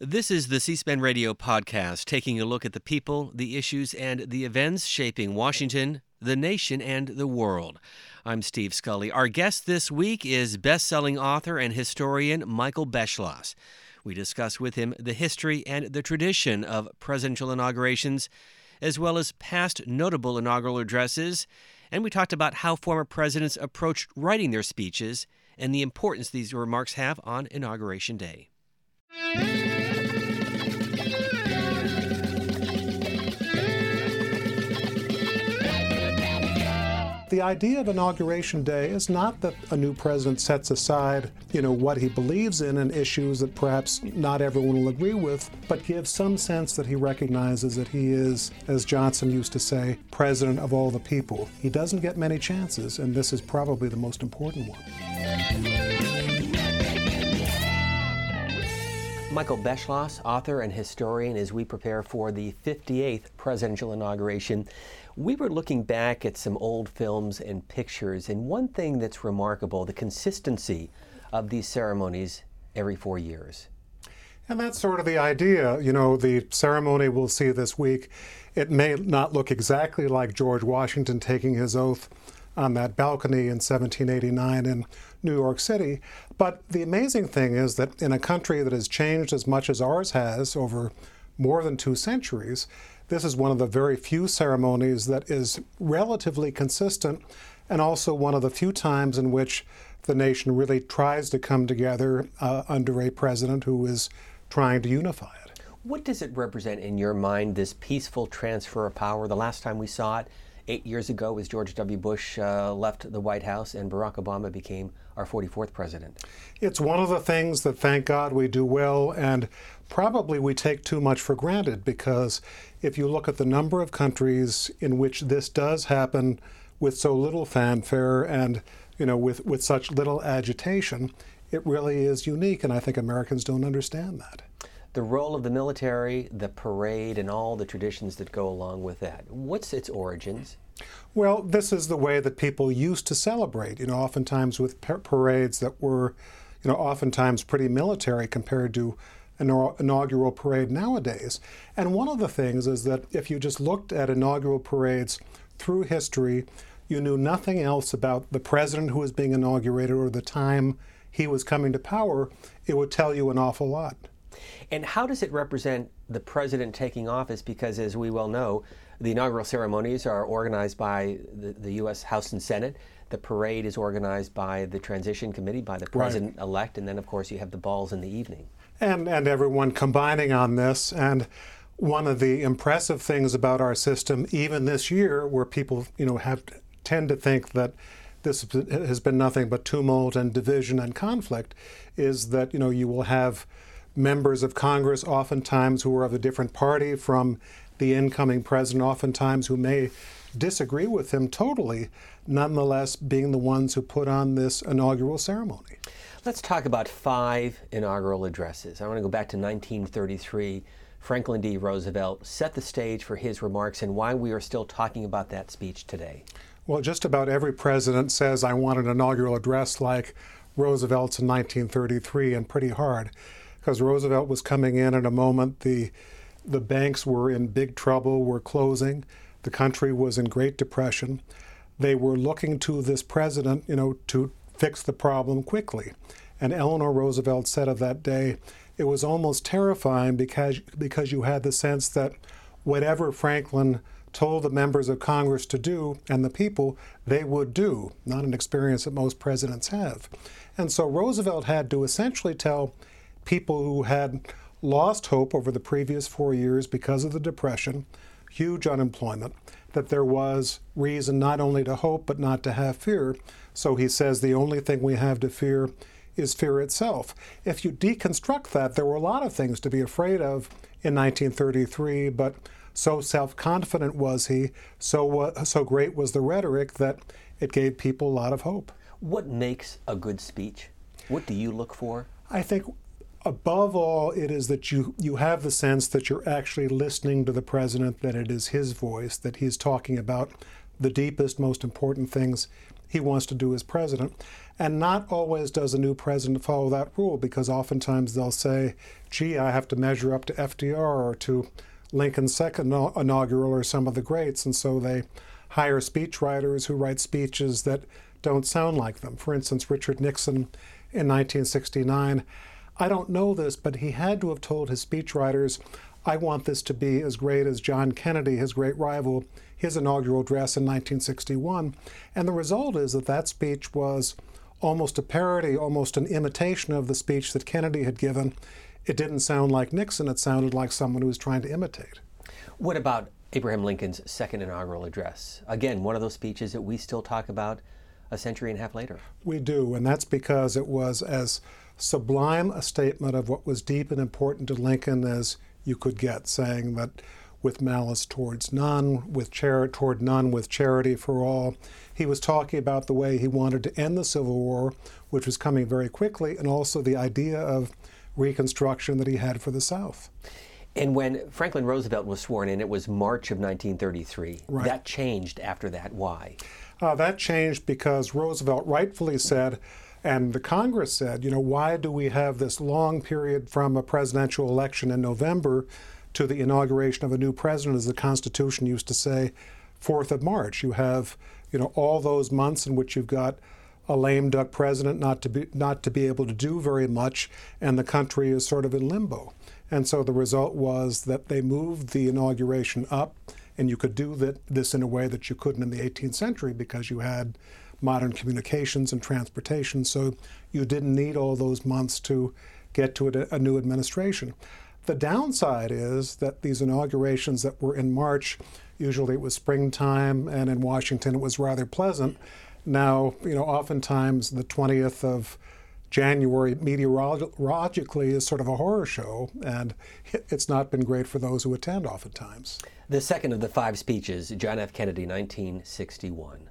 This is the C SPAN radio podcast, taking a look at the people, the issues, and the events shaping Washington, the nation, and the world. I'm Steve Scully. Our guest this week is best selling author and historian Michael Beschloss. We discuss with him the history and the tradition of presidential inaugurations, as well as past notable inaugural addresses, and we talked about how former presidents approached writing their speeches and the importance these remarks have on Inauguration Day. The idea of Inauguration Day is not that a new president sets aside, you know, what he believes in and issues that perhaps not everyone will agree with, but gives some sense that he recognizes that he is, as Johnson used to say, president of all the people. He doesn't get many chances, and this is probably the most important one. Michael Beschloss, author and historian, as we prepare for the 58th presidential inauguration. We were looking back at some old films and pictures, and one thing that's remarkable the consistency of these ceremonies every four years. And that's sort of the idea. You know, the ceremony we'll see this week, it may not look exactly like George Washington taking his oath on that balcony in 1789 in New York City. But the amazing thing is that in a country that has changed as much as ours has over more than two centuries, this is one of the very few ceremonies that is relatively consistent and also one of the few times in which the nation really tries to come together uh, under a president who is trying to unify it. What does it represent in your mind, this peaceful transfer of power? The last time we saw it, eight years ago, as George W. Bush uh, left the White House and Barack Obama became our 44th president. It's one of the things that, thank God, we do well, and probably we take too much for granted because if you look at the number of countries in which this does happen with so little fanfare and you know with, with such little agitation, it really is unique, and I think Americans don't understand that. The role of the military, the parade, and all the traditions that go along with that. What's its origins? Well, this is the way that people used to celebrate, you know, oftentimes with parades that were, you know, oftentimes pretty military compared to an inaugural parade nowadays. And one of the things is that if you just looked at inaugural parades through history, you knew nothing else about the president who was being inaugurated or the time he was coming to power, it would tell you an awful lot. And how does it represent the president taking office? Because, as we well know, the inaugural ceremonies are organized by the, the U.S. House and Senate. The parade is organized by the transition committee, by the president elect, and then, of course, you have the balls in the evening. And, and everyone combining on this. And one of the impressive things about our system, even this year, where people you know have tend to think that this has been nothing but tumult and division and conflict, is that you know you will have members of Congress, oftentimes who are of a different party from the incoming president, oftentimes who may disagree with him totally, nonetheless being the ones who put on this inaugural ceremony. Let's talk about five inaugural addresses. I want to go back to 1933. Franklin D. Roosevelt set the stage for his remarks and why we are still talking about that speech today. Well, just about every president says, I want an inaugural address like Roosevelt's in 1933, and pretty hard because Roosevelt was coming in at a moment the the banks were in big trouble, were closing, the country was in great depression. They were looking to this president, you know, to fix the problem quickly. And Eleanor Roosevelt said of that day, it was almost terrifying because because you had the sense that whatever Franklin told the members of Congress to do and the people, they would do, not an experience that most presidents have. And so Roosevelt had to essentially tell people who had lost hope over the previous four years because of the Depression, huge unemployment, that there was reason not only to hope but not to have fear. So he says the only thing we have to fear is fear itself. If you deconstruct that, there were a lot of things to be afraid of in 1933, but so self confident was he, so, uh, so great was the rhetoric that it gave people a lot of hope. What makes a good speech? What do you look for? I think above all, it is that you, you have the sense that you're actually listening to the president, that it is his voice, that he's talking about the deepest, most important things he wants to do as president. And not always does a new president follow that rule because oftentimes they'll say, gee, I have to measure up to FDR or to Lincoln's second inaugural or some of the greats. And so they hire speechwriters who write speeches that don't sound like them. For instance, Richard Nixon in 1969. I don't know this, but he had to have told his speechwriters, I want this to be as great as John Kennedy, his great rival, his inaugural address in 1961. And the result is that that speech was almost a parody, almost an imitation of the speech that Kennedy had given. It didn't sound like Nixon, it sounded like someone who was trying to imitate. What about Abraham Lincoln's second inaugural address? Again, one of those speeches that we still talk about a century and a half later. We do, and that's because it was as sublime a statement of what was deep and important to Lincoln as you could get, saying that with malice towards none, with charity toward none, with charity for all. He was talking about the way he wanted to end the Civil War, which was coming very quickly, and also the idea of Reconstruction that he had for the South. And when Franklin Roosevelt was sworn in, it was March of 1933. Right. That changed after that. Why? Uh, that changed because Roosevelt rightfully said, and the Congress said, you know, why do we have this long period from a presidential election in November to the inauguration of a new president, as the Constitution used to say, 4th of March? You have, you know, all those months in which you've got a lame duck president not to be not to be able to do very much, and the country is sort of in limbo. And so the result was that they moved the inauguration up and you could do that, this in a way that you couldn't in the 18th century because you had modern communications and transportation. So you didn't need all those months to get to a, a new administration. The downside is that these inaugurations that were in March, usually it was springtime, and in Washington it was rather pleasant. Now, you know, oftentimes the 20th of January meteorologically is sort of a horror show, and it's not been great for those who attend oftentimes. The second of the five speeches, John F. Kennedy, 1961.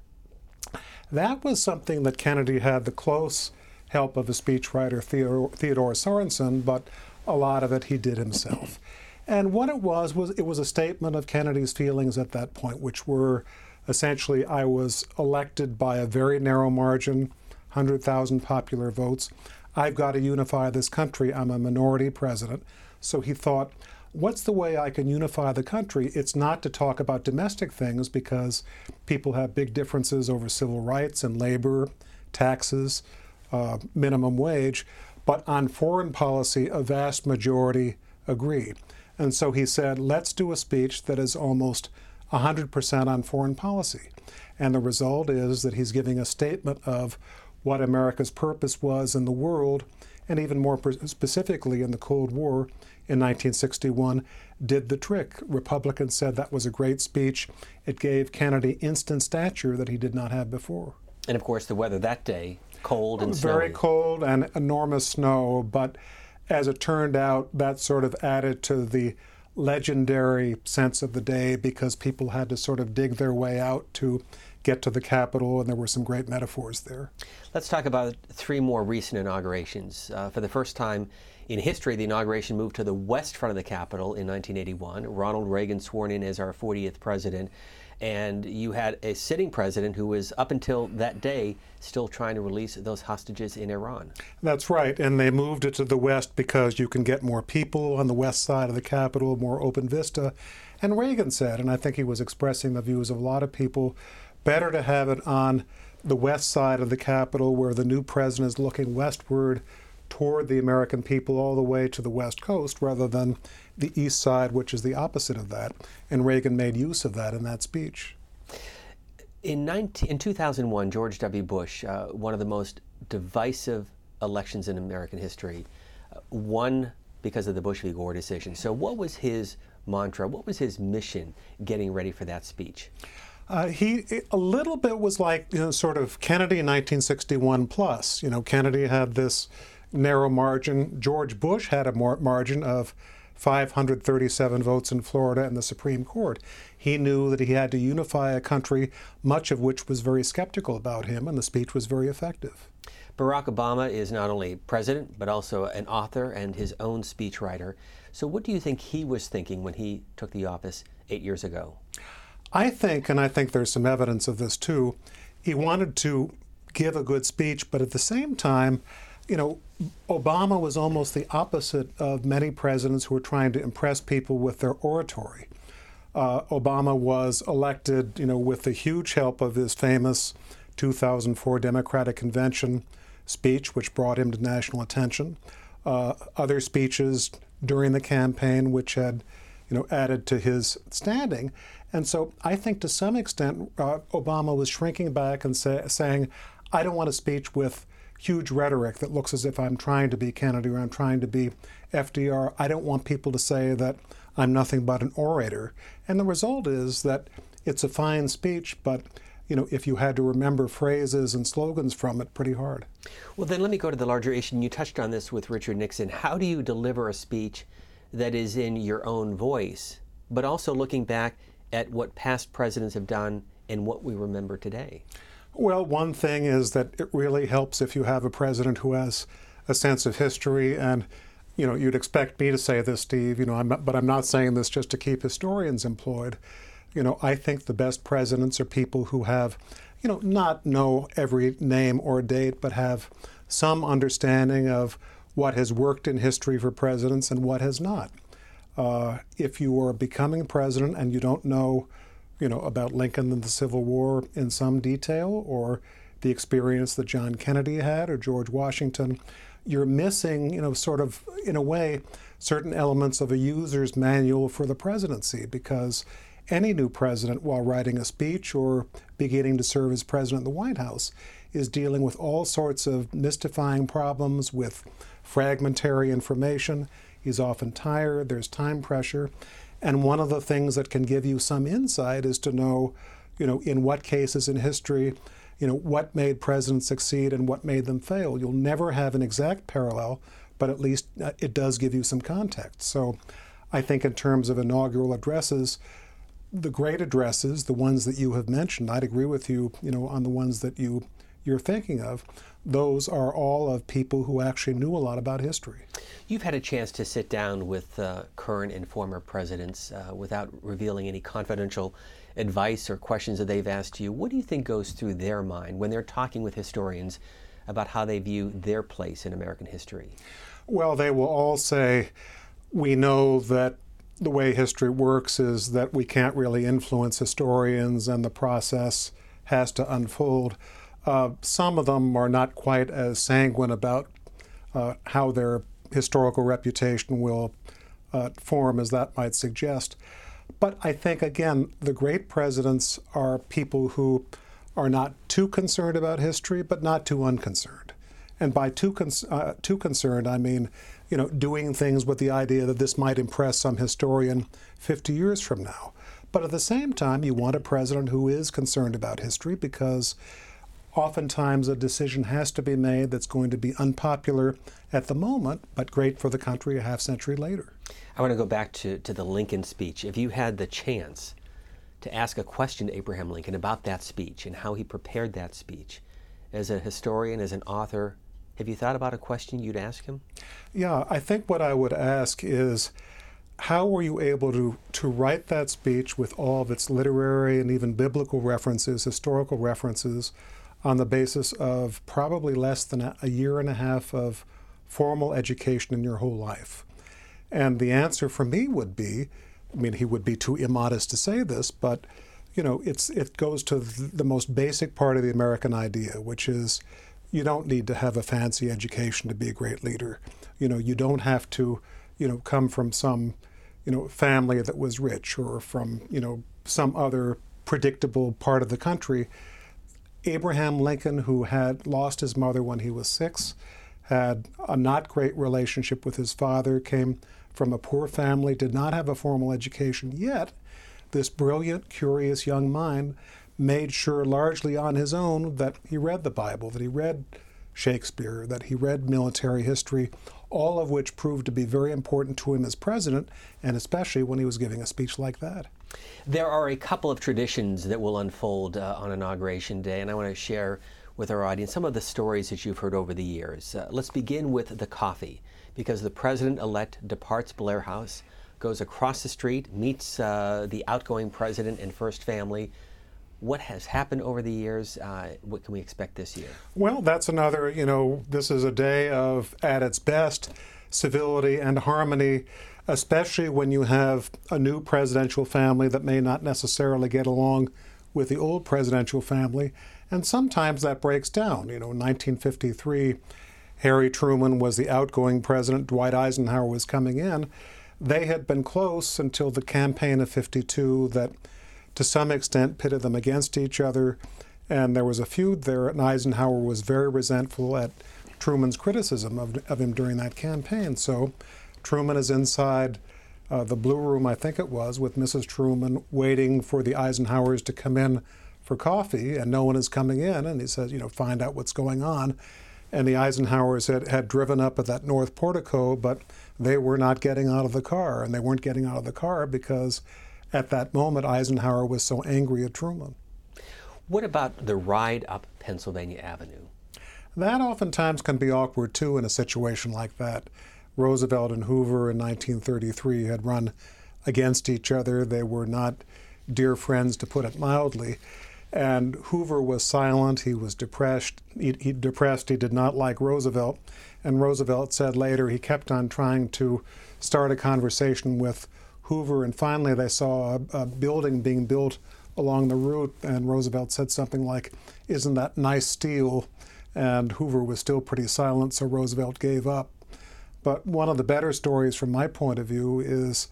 That was something that Kennedy had the close help of a speechwriter, Theodore, Theodore Sorensen, but a lot of it he did himself. And what it was was it was a statement of Kennedy's feelings at that point, which were essentially I was elected by a very narrow margin, 100,000 popular votes. I've got to unify this country. I'm a minority president. So he thought, what's the way I can unify the country? It's not to talk about domestic things because people have big differences over civil rights and labor, taxes, uh, minimum wage, but on foreign policy, a vast majority agree. And so he said, let's do a speech that is almost 100% on foreign policy. And the result is that he's giving a statement of what America's purpose was in the world, and even more specifically in the Cold War, in 1961 did the trick. Republicans said that was a great speech. It gave Kennedy instant stature that he did not have before. And of course, the weather that day, cold and Very cold and enormous snow, but as it turned out, that sort of added to the legendary sense of the day because people had to sort of dig their way out to get to the Capitol, and there were some great metaphors there. Let's talk about three more recent inaugurations. Uh, for the first time in history, the inauguration moved to the west front of the Capitol in 1981. Ronald Reagan sworn in as our 40th president. And you had a sitting president who was, up until that day, still trying to release those hostages in Iran. That's right. And they moved it to the west because you can get more people on the west side of the Capitol, more open vista. And Reagan said, and I think he was expressing the views of a lot of people, better to have it on the west side of the Capitol where the new president is looking westward toward the American people all the way to the West Coast rather than the East Side, which is the opposite of that. And Reagan made use of that in that speech. In, 19, in 2001, George W. Bush, uh, one of the most divisive elections in American history, uh, won because of the Bush v. Gore decision. So, what was his mantra? What was his mission getting ready for that speech? Uh, he a little bit was like you know, sort of Kennedy in 1961 plus. You know, Kennedy had this narrow margin. George Bush had a margin of 537 votes in Florida and the Supreme Court. He knew that he had to unify a country, much of which was very skeptical about him, and the speech was very effective. Barack Obama is not only president, but also an author and his own speechwriter. So, what do you think he was thinking when he took the office eight years ago? I think, and I think there's some evidence of this too, he wanted to give a good speech, but at the same time, you know, Obama was almost the opposite of many presidents who were trying to impress people with their oratory. Uh, Obama was elected, you know, with the huge help of his famous 2004 Democratic Convention speech, which brought him to national attention. Uh, other speeches during the campaign, which had, you know, added to his standing. And so I think to some extent, uh, Obama was shrinking back and say, saying, I don't want a speech with huge rhetoric that looks as if I'm trying to be Kennedy or I'm trying to be FDR. I don't want people to say that I'm nothing but an orator. And the result is that it's a fine speech, but you know, if you had to remember phrases and slogans from it, pretty hard. Well, then let me go to the larger issue. You touched on this with Richard Nixon. How do you deliver a speech that is in your own voice, but also looking back at what past presidents have done and what we remember today? Well, one thing is that it really helps if you have a president who has a sense of history and you know, you'd expect me to say this, Steve, you know, I'm not, but I'm not saying this just to keep historians employed. You know, I think the best presidents are people who have, you know, not know every name or date, but have some understanding of what has worked in history for presidents and what has not. Uh, if you are becoming president and you don't know you know, about Lincoln and the Civil War in some detail, or the experience that John Kennedy had or George Washington, you're missing, you know, sort of in a way, certain elements of a user's manual for the presidency because any new president, while writing a speech or beginning to serve as president of the White House, is dealing with all sorts of mystifying problems with fragmentary information. He's often tired, there's time pressure. And one of the things that can give you some insight is to know, you know, in what cases in history, you know, what made presidents succeed and what made them fail. You'll never have an exact parallel, but at least uh, it does give you some context. So I think in terms of inaugural addresses, the great addresses, the ones that you have mentioned, I'd agree with you, you know, on the ones that you you're thinking of, those are all of people who actually knew a lot about history. You've had a chance to sit down with uh, current and former presidents uh, without revealing any confidential advice or questions that they've asked you. What do you think goes through their mind when they're talking with historians about how they view their place in American history? Well, they will all say, We know that the way history works is that we can't really influence historians and the process has to unfold. Uh, some of them are not quite as sanguine about uh, how their historical reputation will uh, form as that might suggest. But I think, again, the great presidents are people who are not too concerned about history, but not too unconcerned. And by too, con- uh, too concerned, I mean, you know, doing things with the idea that this might impress some historian 50 years from now. But at the same time, you want a president who is concerned about history because oftentimes a decision has to be made that's going to be unpopular at the moment, but great for the country a half century later. I want to go back to, to the Lincoln speech. If you had the chance to ask a question to Abraham Lincoln about that speech and how he prepared that speech, as a historian, as an author, have you thought about a question you'd ask him? Yeah, I think what I would ask is how were you able to, to write that speech with all of its literary and even biblical references, historical references, on the basis of probably less than a year and a half of formal education in your whole life? And the answer for me would be I mean, he would be too immodest to say this, but you know, it's it goes to the most basic part of the American idea, which is you don't need to have a fancy education to be a great leader. You know, you don't have to, you know, come from some, you know, family that was rich or from, you know, some other predictable part of the country. Abraham Lincoln, who had lost his mother when he was six, had a not great relationship with his father, came from a poor family, did not have a formal education, yet this brilliant, curious young mind made sure largely on his own that he read the Bible, that he read Shakespeare, that he read military history, all of which proved to be very important to him as president, and especially when he was giving a speech like that. There are a couple of traditions that will unfold uh, on Inauguration Day, and I want to share with our audience some of the stories that you've heard over the years. Uh, let's begin with the coffee, because the president elect departs Blair House, goes across the street, meets uh, the outgoing president and first family, what has happened over the years? Uh, what can we expect this year? Well, that's another, you know, this is a day of, at its best, civility and harmony, especially when you have a new presidential family that may not necessarily get along with the old presidential family. And sometimes that breaks down. You know, in 1953, Harry Truman was the outgoing president, Dwight Eisenhower was coming in. They had been close until the campaign of 52 that to some extent pitted them against each other. And there was a feud there, and Eisenhower was very resentful at Truman's criticism of, of him during that campaign. So Truman is inside uh, the Blue Room, I think it was, with Mrs. Truman waiting for the Eisenhowers to come in for coffee, and no one is coming in. And he says, you know, find out what's going on. And the Eisenhowers had, had driven up at that north portico, but they were not getting out of the car. And they weren't getting out of the car because at that moment, Eisenhower was so angry at Truman. What about the ride up Pennsylvania Avenue? That oftentimes can be awkward too in a situation like that. Roosevelt and Hoover in 1933 had run against each other. They were not dear friends, to put it mildly. And Hoover was silent. He was depressed. He, he, depressed. He did not like Roosevelt. And Roosevelt said later he kept on trying to start a conversation with Hoover, and finally they saw a, a, building being built along the route, and Roosevelt said something like, Isn't that nice steel? And Hoover was still pretty silent, so Roosevelt gave up. But one of the better stories from my point of view is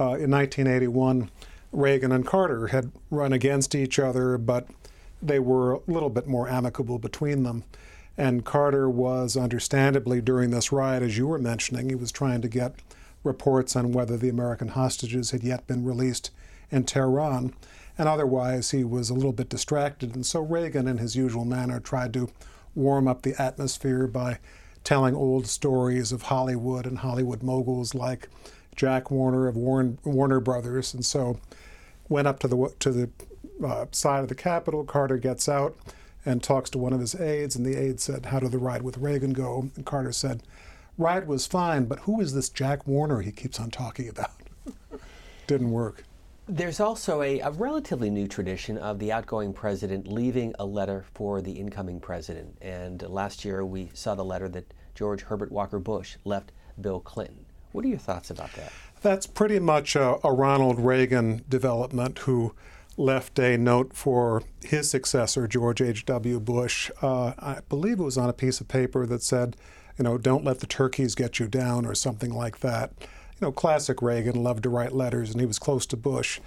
uh, in 1981, Reagan and Carter had run against each other, but they were a little bit more amicable between them. And Carter was understandably during this riot, as you were mentioning, he was trying to get reports on whether the American hostages had yet been released in Tehran. And otherwise, he was a little bit distracted. And so Reagan, in his usual manner, tried to warm up the atmosphere by telling old stories of Hollywood and Hollywood moguls like Jack Warner of Warren, Warner Brothers. And so went up to the, to the uh, side of the Capitol. Carter gets out and talks to one of his aides, and the aide said, How did the ride with Reagan go? And Carter said, ride was fine, but who is this Jack Warner he keeps on talking about? Didn't work. There's also a, a, relatively new tradition of the outgoing president leaving a letter for the incoming president. And last year we saw the letter that George Herbert Walker Bush left Bill Clinton. What are your thoughts about that? That's pretty much a, a Ronald Reagan development who left a note for his successor, George H.W. Bush. Uh, I believe it was on a piece of paper that said, you know, don't let the turkeys get you down or something like that. You know, classic Reagan loved to write letters and he was close to Bush.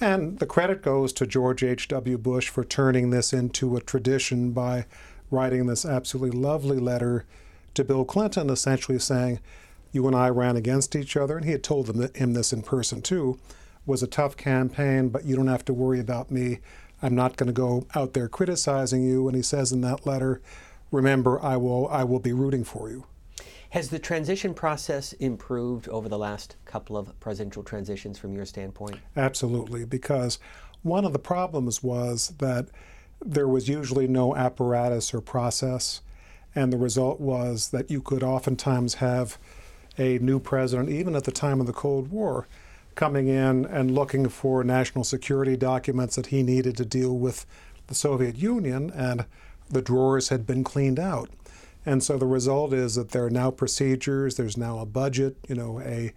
And the credit goes to George H.W. Bush for turning this into a tradition by writing this absolutely lovely letter to Bill Clinton, essentially saying, You and I ran against each other. And he had told them, him this in person too. Was a tough campaign, but you don't have to worry about me. I'm not going to go out there criticizing you. And he says in that letter, remember, I will, I will be rooting for you. Has the transition process improved over the last couple of presidential transitions from your standpoint? Absolutely, because one of the problems was that there was usually no apparatus or process, and the result was that you could oftentimes have a new president, even at the time of the Cold War, coming in and looking for national security documents that he needed to deal with the Soviet Union, and the drawers had been cleaned out. And so the result is that there are now procedures, there's now a budget, you know, a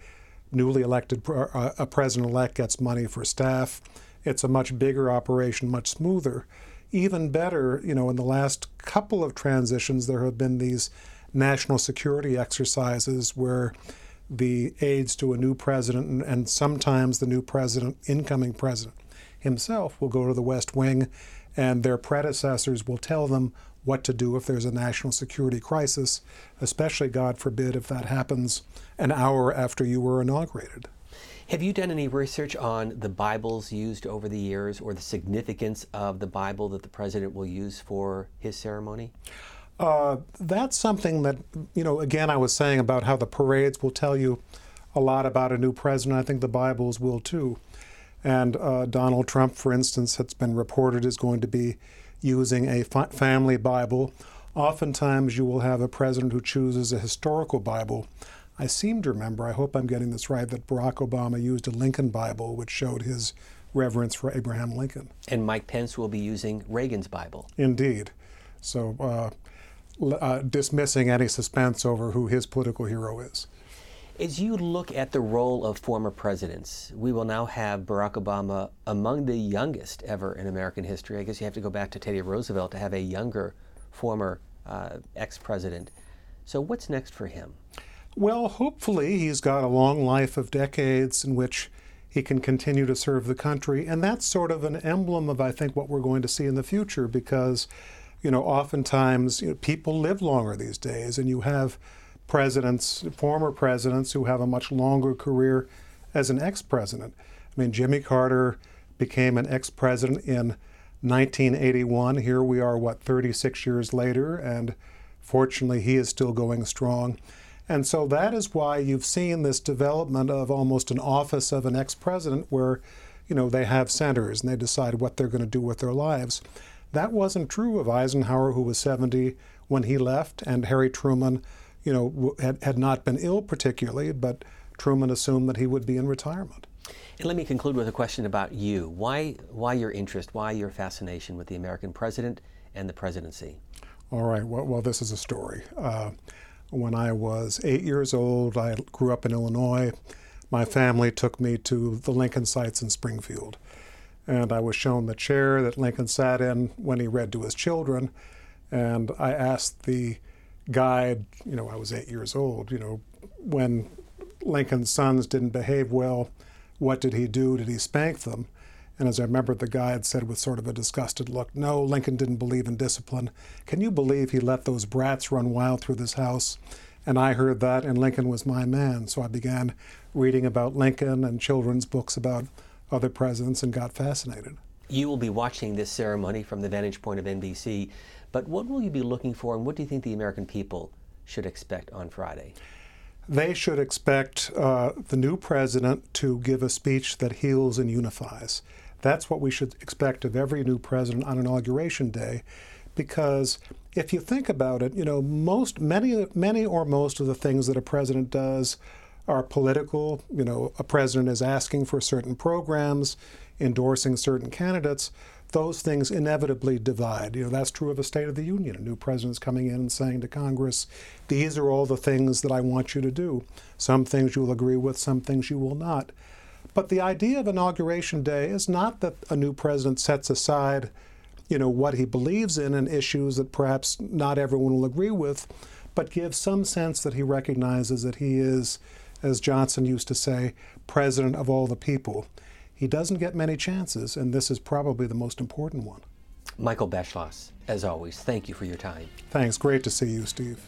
newly elected uh, a president-elect gets money for staff. It's a much bigger operation, much smoother. Even better, you know, in the last couple of transitions, there have been these national security exercises where the aides to a new president and, and sometimes the new president, incoming president himself, will go to the West Wing and their predecessors will tell them what to do if there's a national security crisis, especially, God forbid, if that happens an hour after you were inaugurated. Have you done any research on the Bibles used over the years or the significance of the Bible that the president will use for his ceremony? Uh, that's something that, you know, again, I was saying about how the parades will tell you a lot about a new president. I think the Bibles will too. And uh, Donald Trump, for instance, has been reported is going to be using a family Bible. Oftentimes, you will have a president who chooses a historical Bible. I seem to remember, I hope I'm getting this right, that Barack Obama used a Lincoln Bible, which showed his reverence for Abraham Lincoln. And Mike Pence will be using Reagan's Bible. Indeed. So, uh, uh, dismissing any suspense over who his political hero is. As you look at the role of former presidents, we will now have Barack Obama among the youngest ever in American history. I guess you have to go back to Teddy Roosevelt to have a younger former uh, ex president. So, what's next for him? Well, hopefully, he's got a long life of decades in which he can continue to serve the country. And that's sort of an emblem of, I think, what we're going to see in the future because, you know, oftentimes you know, people live longer these days, and you have presidents, former presidents, who have a much longer career as an ex president. I mean, Jimmy Carter became an ex president in 1981. Here we are, what, 36 years later, and fortunately he is still going strong. And so that is why you've seen this development of almost an office of an ex president where, you know, they have senators and they decide what they're going to do with their lives. That wasn't true of Eisenhower, who was 70 when he left, and Harry Truman, you know, had, had not been ill particularly, but Truman assumed that he would be in retirement. And let me conclude with a question about you. Why, why your interest, why your fascination with the American president and the presidency? All right, well, well this is a story. Uh, when I was eight years old, I grew up in Illinois. My family took me to the Lincoln sites in Springfield. And I was shown the chair that Lincoln sat in when he read to his children. And I asked the guide, you know, I was eight years old, you know, when Lincoln's sons didn't behave well, what did he do? Did he spank them? And as I remember, the guide said with sort of a disgusted look, No, Lincoln didn't believe in discipline. Can you believe he let those brats run wild through this house? And I heard that, and Lincoln was my man. So I began reading about Lincoln and children's books about other presidents and got fascinated. You will be watching this ceremony from the vantage point of NBC, but what will you be looking for, and what do you think the American people should expect on Friday? they should expect uh, the new president to give a speech that heals and unifies. That's what we should expect of every new president on inauguration day, because if you think about it, you know, most, many, many or most of the things that a president does are political. You know, a president is asking for certain programs, endorsing certain candidates those things inevitably divide. You know, that's true of a State of the Union. A new president's coming in and saying to Congress, these are all the things that I want you to do. Some things you will agree with, some things you will not. But the idea of Inauguration Day is not that a new president sets aside, you know, what he believes in and issues that perhaps not everyone will agree with, but gives some sense that he recognizes that he is, as Johnson used to say, president of all the people. He doesn't get many chances, and this is probably the most important one. Michael Beschloss, as always, thank you for your time. Thanks. Great to see you, Steve.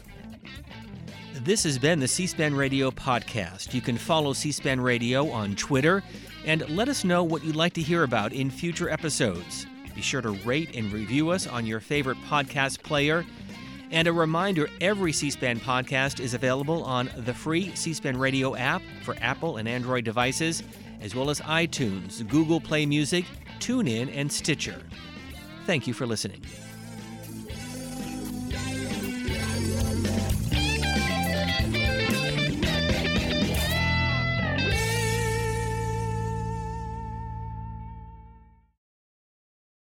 This has been the C SPAN Radio podcast. You can follow C SPAN Radio on Twitter and let us know what you'd like to hear about in future episodes. Be sure to rate and review us on your favorite podcast player. And a reminder every C SPAN podcast is available on the free C SPAN Radio app for Apple and Android devices as well as iTunes, Google Play Music, TuneIn, and Stitcher. Thank you for listening.